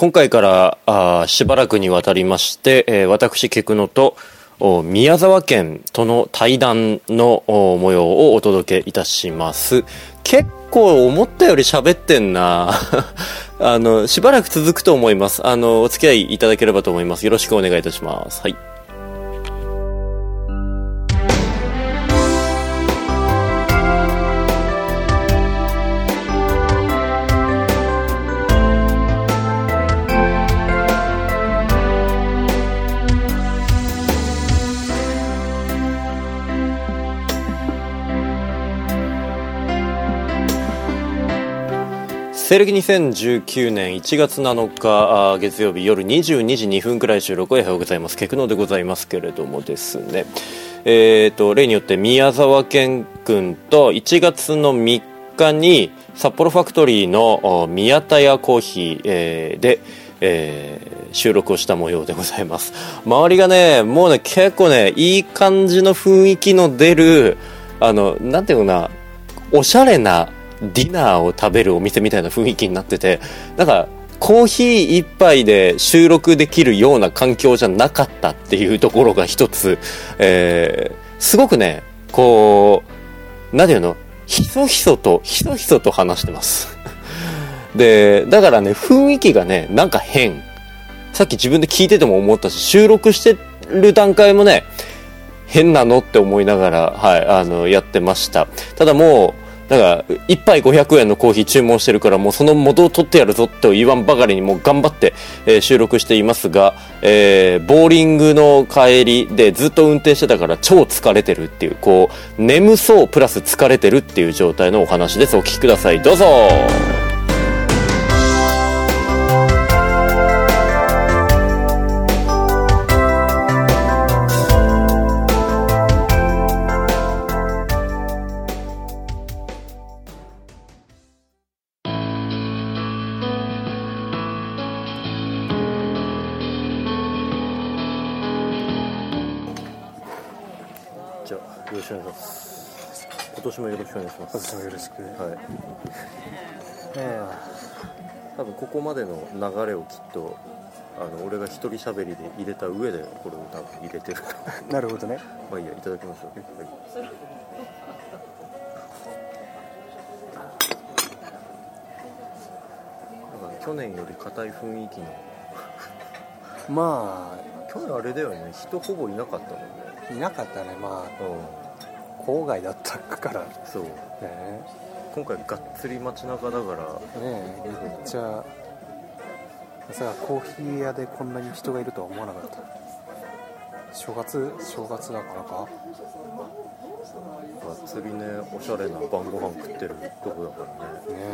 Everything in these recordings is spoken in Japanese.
今回からあしばらくにわたりまして、えー、私ケクノと宮沢県との対談の模様をお届けいたします。結構思ったより喋ってんな。あのしばらく続くと思います。あのお付き合いいただければと思います。よろしくお願いいたします。はい。西暦2019年1月7日月曜日夜22時2分くらい収録おはようございます。ケクノでございますけれどもですね。えーと、例によって宮沢健君と1月の3日に札幌ファクトリーの宮田屋コーヒー、えー、で、えー、収録をした模様でございます。周りがねもうね結構ねいい感じの雰囲気の出るあのなんていうかなおしゃれなディナーを食べるお店みたいな雰囲気になっててなんかコーヒー一杯で収録できるような環境じゃなかったっていうところが一つ、えー、すごくねこう何ていうの？ひそひそとひそひそと話してます。でだからね雰囲気がねなんか変。さっき自分で聞いてても思ったし収録してる段階もね変なのって思いながら、はい、あの、やってました。ただもう、なんか、一杯500円のコーヒー注文してるから、もうその元を取ってやるぞって言わんばかりにもう頑張って、えー、収録していますが、えー、ボーリングの帰りでずっと運転してたから超疲れてるっていう、こう、眠そうプラス疲れてるっていう状態のお話です。お聞きください。どうぞ私もよろしくはい。え。多分ここまでの流れをきっとあの俺が一人喋りで入れた上でこれを多分入れてるなるほどね。まあいいやいただきましょう、はい、去年より硬い雰囲気の。まあ去年あれだよね。人ほぼいなかったもんね。いなかったね。まあ、うん。郊外だったから。そう、ね、今回がっつり街中だから。ねめっちゃまさかコーヒー屋でこんなに人がいるとは思わなかった。正月正月だからか？がっつりねおしゃれな晩ご飯食ってるとこだからね。ね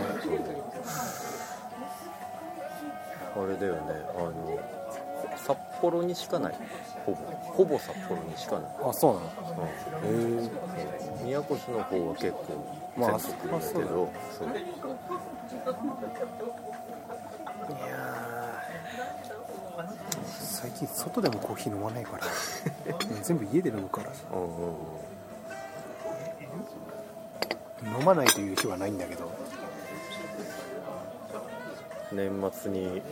あれだよね。あの札幌にしかない。ほぼ。ほぼ札幌にしかない。あそうなの、うん、へえ宮古市の方は結構全国だけど、まあ、そう。そういや最近外でもコーヒー飲まないから。全部家で飲むから。さ、うんうん、飲まないという日はないんだけど。年末に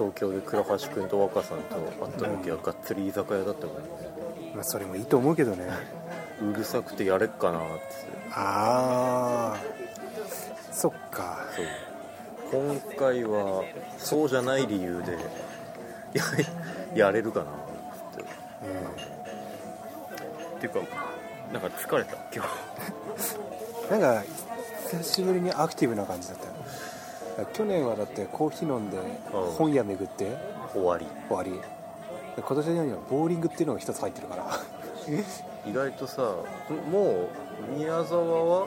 東京で倉橋君と若さんと会った時はがっつり居酒屋だったもんね、まあ、それもいいと思うけどね。うるさくてやれっかなって。ああそっか。そう。今回はそうじゃない理由でや やれるかなって、うん、っていうかなんか疲れた今日。なんか久しぶりにアクティブな感じだったよ去年はだってコーヒー飲んで本屋巡って終わり。終わり。今年にはボーリングっていうのが一つ入ってるから。意外とさもう宮沢は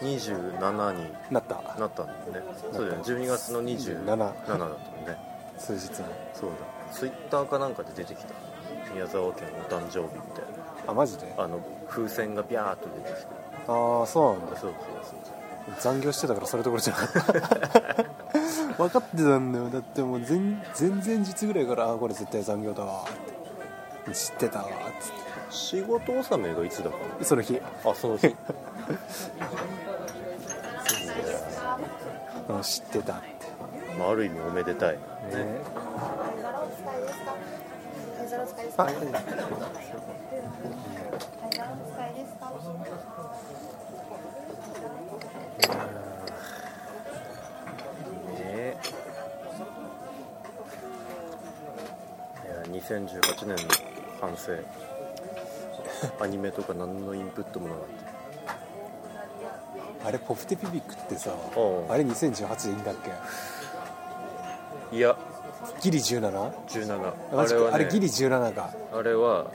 27になった。なったんだよね。そうだよね。12月の27 7だったもんね。数日そうだツイッターかなんかで出てきた。宮沢県お誕生日みたいなあマジで？あの風船がビャーっと出てきてああそうなんだ。そうそうそう残業してたからそれどころじゃない 分かってたんだよ。だってもう前前々日ぐらいからあこれ絶対残業だわ。って知ってたわ。っつって仕事納めがいつだかその日。あその日。知ってたって。まあ、ある意味おめでたい。ね。ねあ2018年の反省アニメとか何のインプットもなかっあれポプテピピックってさあれ2018でいいんだっけ？たいや。ギリ 17? 17マジか。あれは、ね、あれギリ17かあれは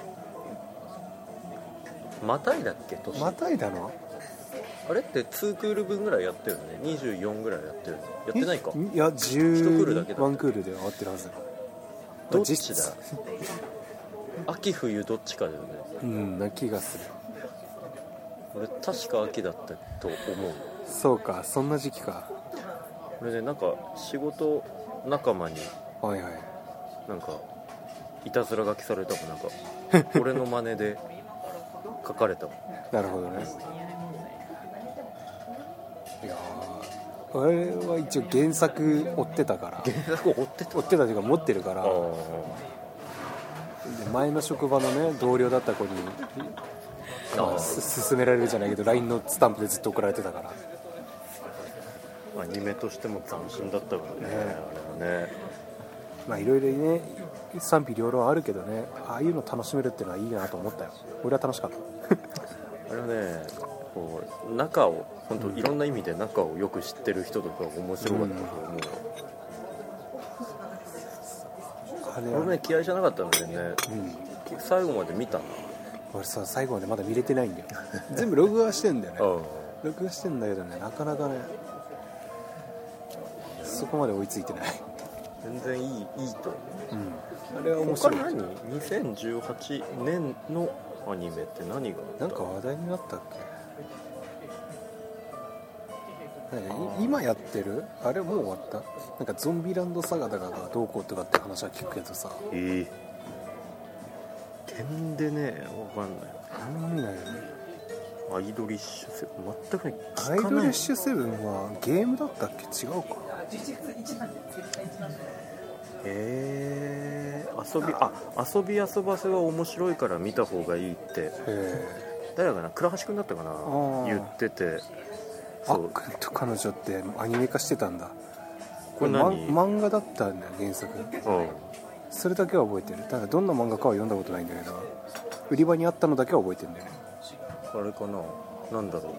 またいだっけ？年、またいだの？あれって2クール分ぐらいやってるね。24ぐらいやってるねやってないか。いや一クールだけだ11クールで終わってるはずどっち実だ？秋冬どっちかだよね。うんな気がする。俺確か秋だったと思う。そうかそんな時期か。これねなんか仕事仲間にはいはい。なんかいたずら書きされたもんなんか 俺の真似で書かれたもんなるほどね。いやー俺は一応原作追ってたから。原作を追ってた。追ってたというか持ってるから。前の職場のね同僚だった子にあまあす勧められるじゃないけど LINE のスタンプでずっと送られてたから。あアニメとしても斬新だったからねねあれはね。まあいろいろね賛否両論あるけどねああいうの楽しめるっていうのはいいなと思ったよ。俺は楽しかった。あれはねこう仲を本当いろんな意味で仲をよく知ってる人とか面白かったと思う、あれ俺もね嫌いじゃなかったのでね。うん最後まで見たな俺さ最後までまだ見れてないんだよ。全部録画してんだよね。あ録画してんだけどねなかなかねそこまで追いついてない。全然いいいいと思う。ん。あれはう面白い。他何？2018年のアニメって何があった？なんか話題になったっけ？今やってる？あれもう終わった？なんかゾンビランドサガだかがどうこうとかって話は聞くけどさ。ええ点でねわかんない。あんないよね。アイドリッシュセブン。全くねアイドリッシュセブンはゲームだったっけ？違うか。へえ遊びあ遊び遊ばせは面白いから見た方がいいって。え誰かな？倉橋君だったかな？ー。言ってて。えあっくんと彼女ってアニメ化してたんだ。これ漫画だったんだよ原作。うん。それだけは覚えてる。ただどんな漫画かは読んだことないんだけど売り場にあったのだけは覚えてるんだよね。あれかな？なんだろ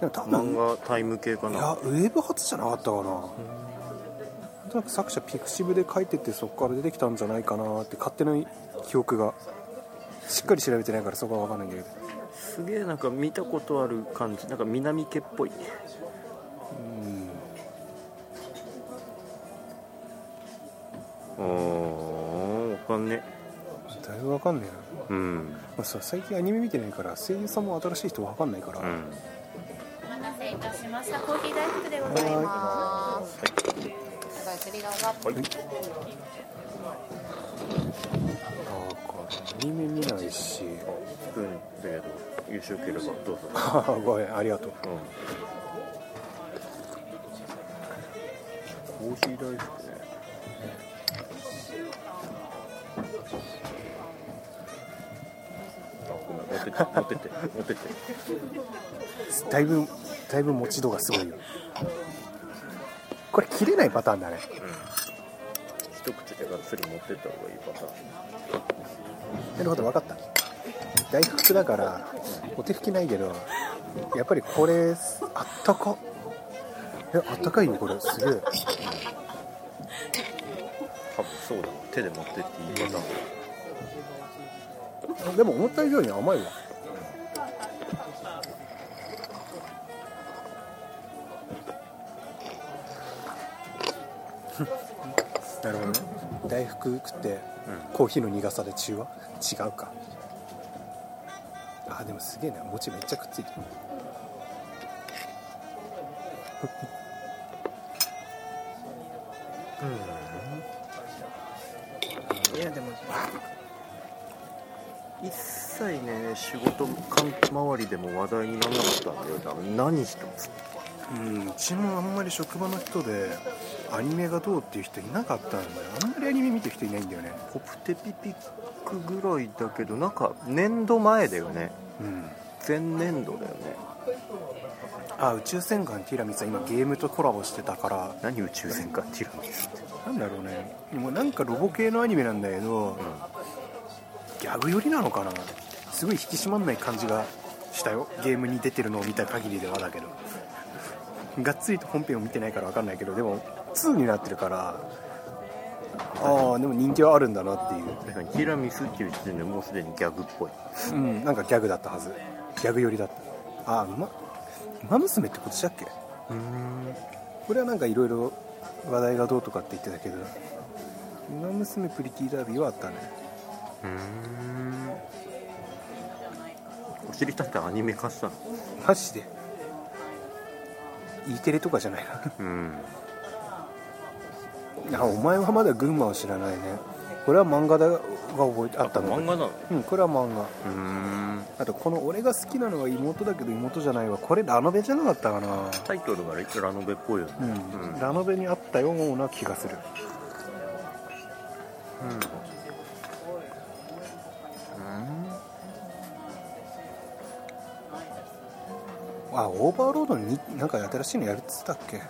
でも多う分漫画タイム系かな？いやウェブ発じゃなかったかな。なんとなく作者ピクシブで書いててそこから出てきたんじゃないかなって勝手な記憶が。しっかり調べてないからそこは分かんないんだけどすげえなんか見たことある感じ。なんか南家っぽい。うん。うんわかんねだいぶ分かんねえな、うん。まあ、さ最近アニメ見てないから声優さんも新しい人分かんないから、うん。お待たせいたしました。コーヒー大福でございます。ごゆっくりどうぞはい。だからアニメ見ないしスプーンだけど優秀ければどうぞ。ごめんありがとううん。コーヒー大福ね。あごめん持ってって持ってって。持ってってだいぶだいぶ持ち度がすごいよ。これ切れないパターンだね一口でがっつり持ってった方がいいパターン。なるほど分かった。大福だからお手拭きないけどやっぱりこれあったか。えあったかいよこれ。すげえ。多分そうだ。手で持ってっていいパターン。でも思った以上に甘いわなるほどね。大福食ってコーヒーの苦さで中和？違うか。あでもすげえな。餅めっちゃくっついてる。いやでも一切ね仕事関周りでも話題にならなかったんだよ。な何一つうんうちもあんまり職場の人でアニメがどうっていう人いなかったんだよ。あんまりアニメ見てる人いないんだよね。ポプテピピックぐらいだけどなんか年度前だよね。うん。前年度だよね。あ宇宙戦艦ティラミスは今ゲームとコラボしてたから。何宇宙戦艦ティラミスって。なんだろうね。もうなんかロボ系のアニメなんだけど、ギャグ寄りなのかな。すごい引き締まんない感じがしたよ。ゲームに出てるのを見た限りではだけど。がっつりと本編を見てないから分かんないけどでも2になってるからああでも人気はあるんだなっていう。確かにティラミスっていう時点でもうすでにギャグっぽい。うんなんかギャグだったはず。ギャグ寄りだった。ああ馬馬娘って今年だっけ？うん。これはなんかいろいろ話題がどうとかって言ってたけど馬娘プリティダービーはあったね。うん。おしりたってアニメ化したの？マジで？E テレとかじゃないうん。なあお前はまだ群馬を知らないね。これは漫画だが覚えてあったの。漫画なの？うんこれは漫画。うん。あとこの俺が好きなのは妹だけど妹じゃないわ。これラノベじゃなかったかな。タイトルがラノベっぽいよね。うん、うん。ラノベにあったような気がする。あオーバーロードになんか新しいのやるっつったっけ？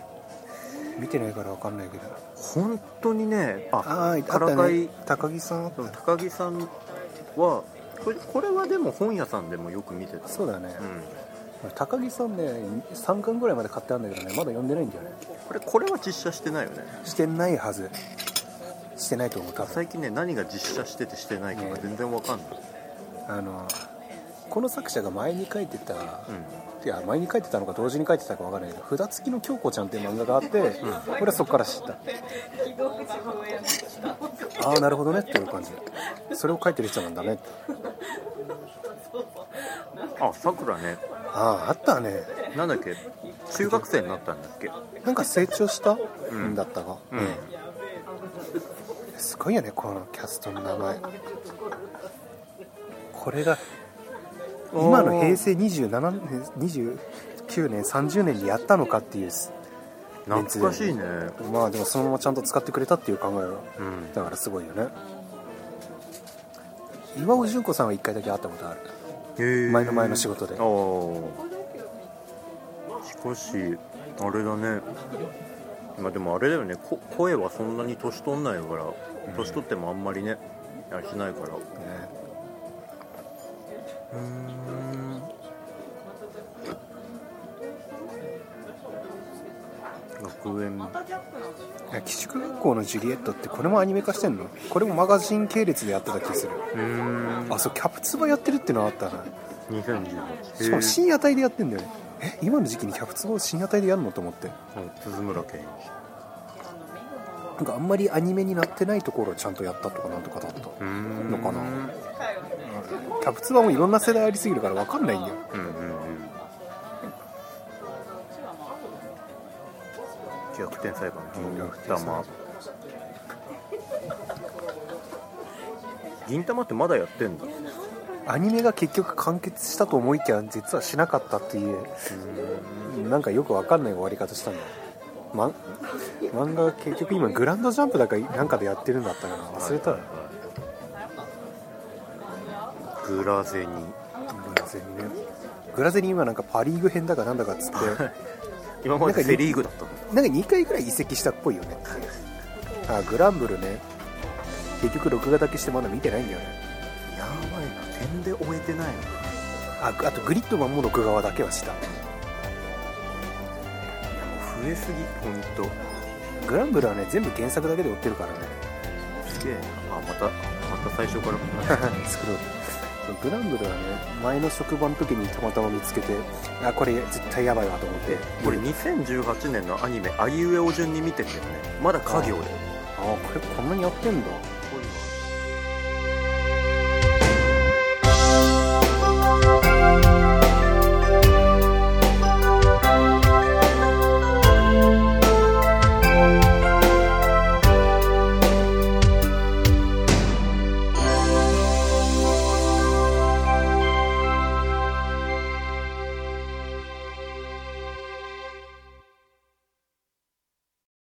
見てないから分かんないけど。本当にねああからかいね高木さん高木さんはこれこれはでも本屋さんでもよく見てた。そうだね、うん、高木さんね3巻ぐらいまで買ってあるんだけどねまだ読んでないんだよね。これこれは実写してないよね。してないはず。してないと思う最近ね何が実写しててしてないかが全然わかんない、あのこの作者が前に書いてた、うんいや前に書いてたのか同時に書いてたか分からないけど札付きの京子ちゃんっていう漫画があって、俺はそこから知った。ああなるほどねっていう感じ。それを書いてる人なんだねって。あさくらね。あああったね。なんだっけ？中学生になったんだっけ？なんか成長した？うん。んだったが、うん。すごいよねこのキャストの名前。これが今の平成27年29年30年にやったのかっていう。懐かしいね。まあでもそのままちゃんと使ってくれたっていう考えがうん。だからすごいよね。岩尾純子さんは1回だけ会ったことある。前の前の仕事で。ああしかしあれだね。まあでもあれだよね。こ声はそんなに年取んないから年取ってもあんまりねしないから。ね。うん学園いや寄宿学校のジュリエットってこれもアニメ化してんの？これもマガジン系列でやってた気する。うんあそうキャプツバやってるってのあったな。2018しかも深夜帯でやってんだよね。え今の時期にキャプツバを深夜帯でやるのと思って。鈴村健なんかあんまりアニメになってないところをちゃんとやったとかなんとかだったのかな。キャプツバもいろんな世代ありすぎるから分かんないんだよ。うんうん逆転裁判銀玉。銀玉ってまだやってんだ。アニメが結局完結したと思いきや実はしなかったっていうなんかよく分かんない終わり方したんだま、漫画が結局今グランドジャンプだかなんかでやってるんだったかな。忘れた。らグラゼニ。グラゼニね。グラゼニ今なんかパ・リーグ編だかなんだかっつって 今までセ・リーグだったの。なんか2回ぐらい移籍したっぽいよね。あグランブルね。結局録画だけしてまだ見てないんだよね。やばいな。点で終えてないのああとグリッドマンも録画はだけはした。いやもう増えすぎポイントグランブルはね全部原作だけで追ってるからね。すげえ。なあまたまた最初から。作ろうグランブルはね前の職場の時にたまたま見つけてあこれ絶対やばいわと思って。これ2018年のアニメ「あいうえお順」に見てんだよね。まだ家業で。あこれこんなにやってんだ。い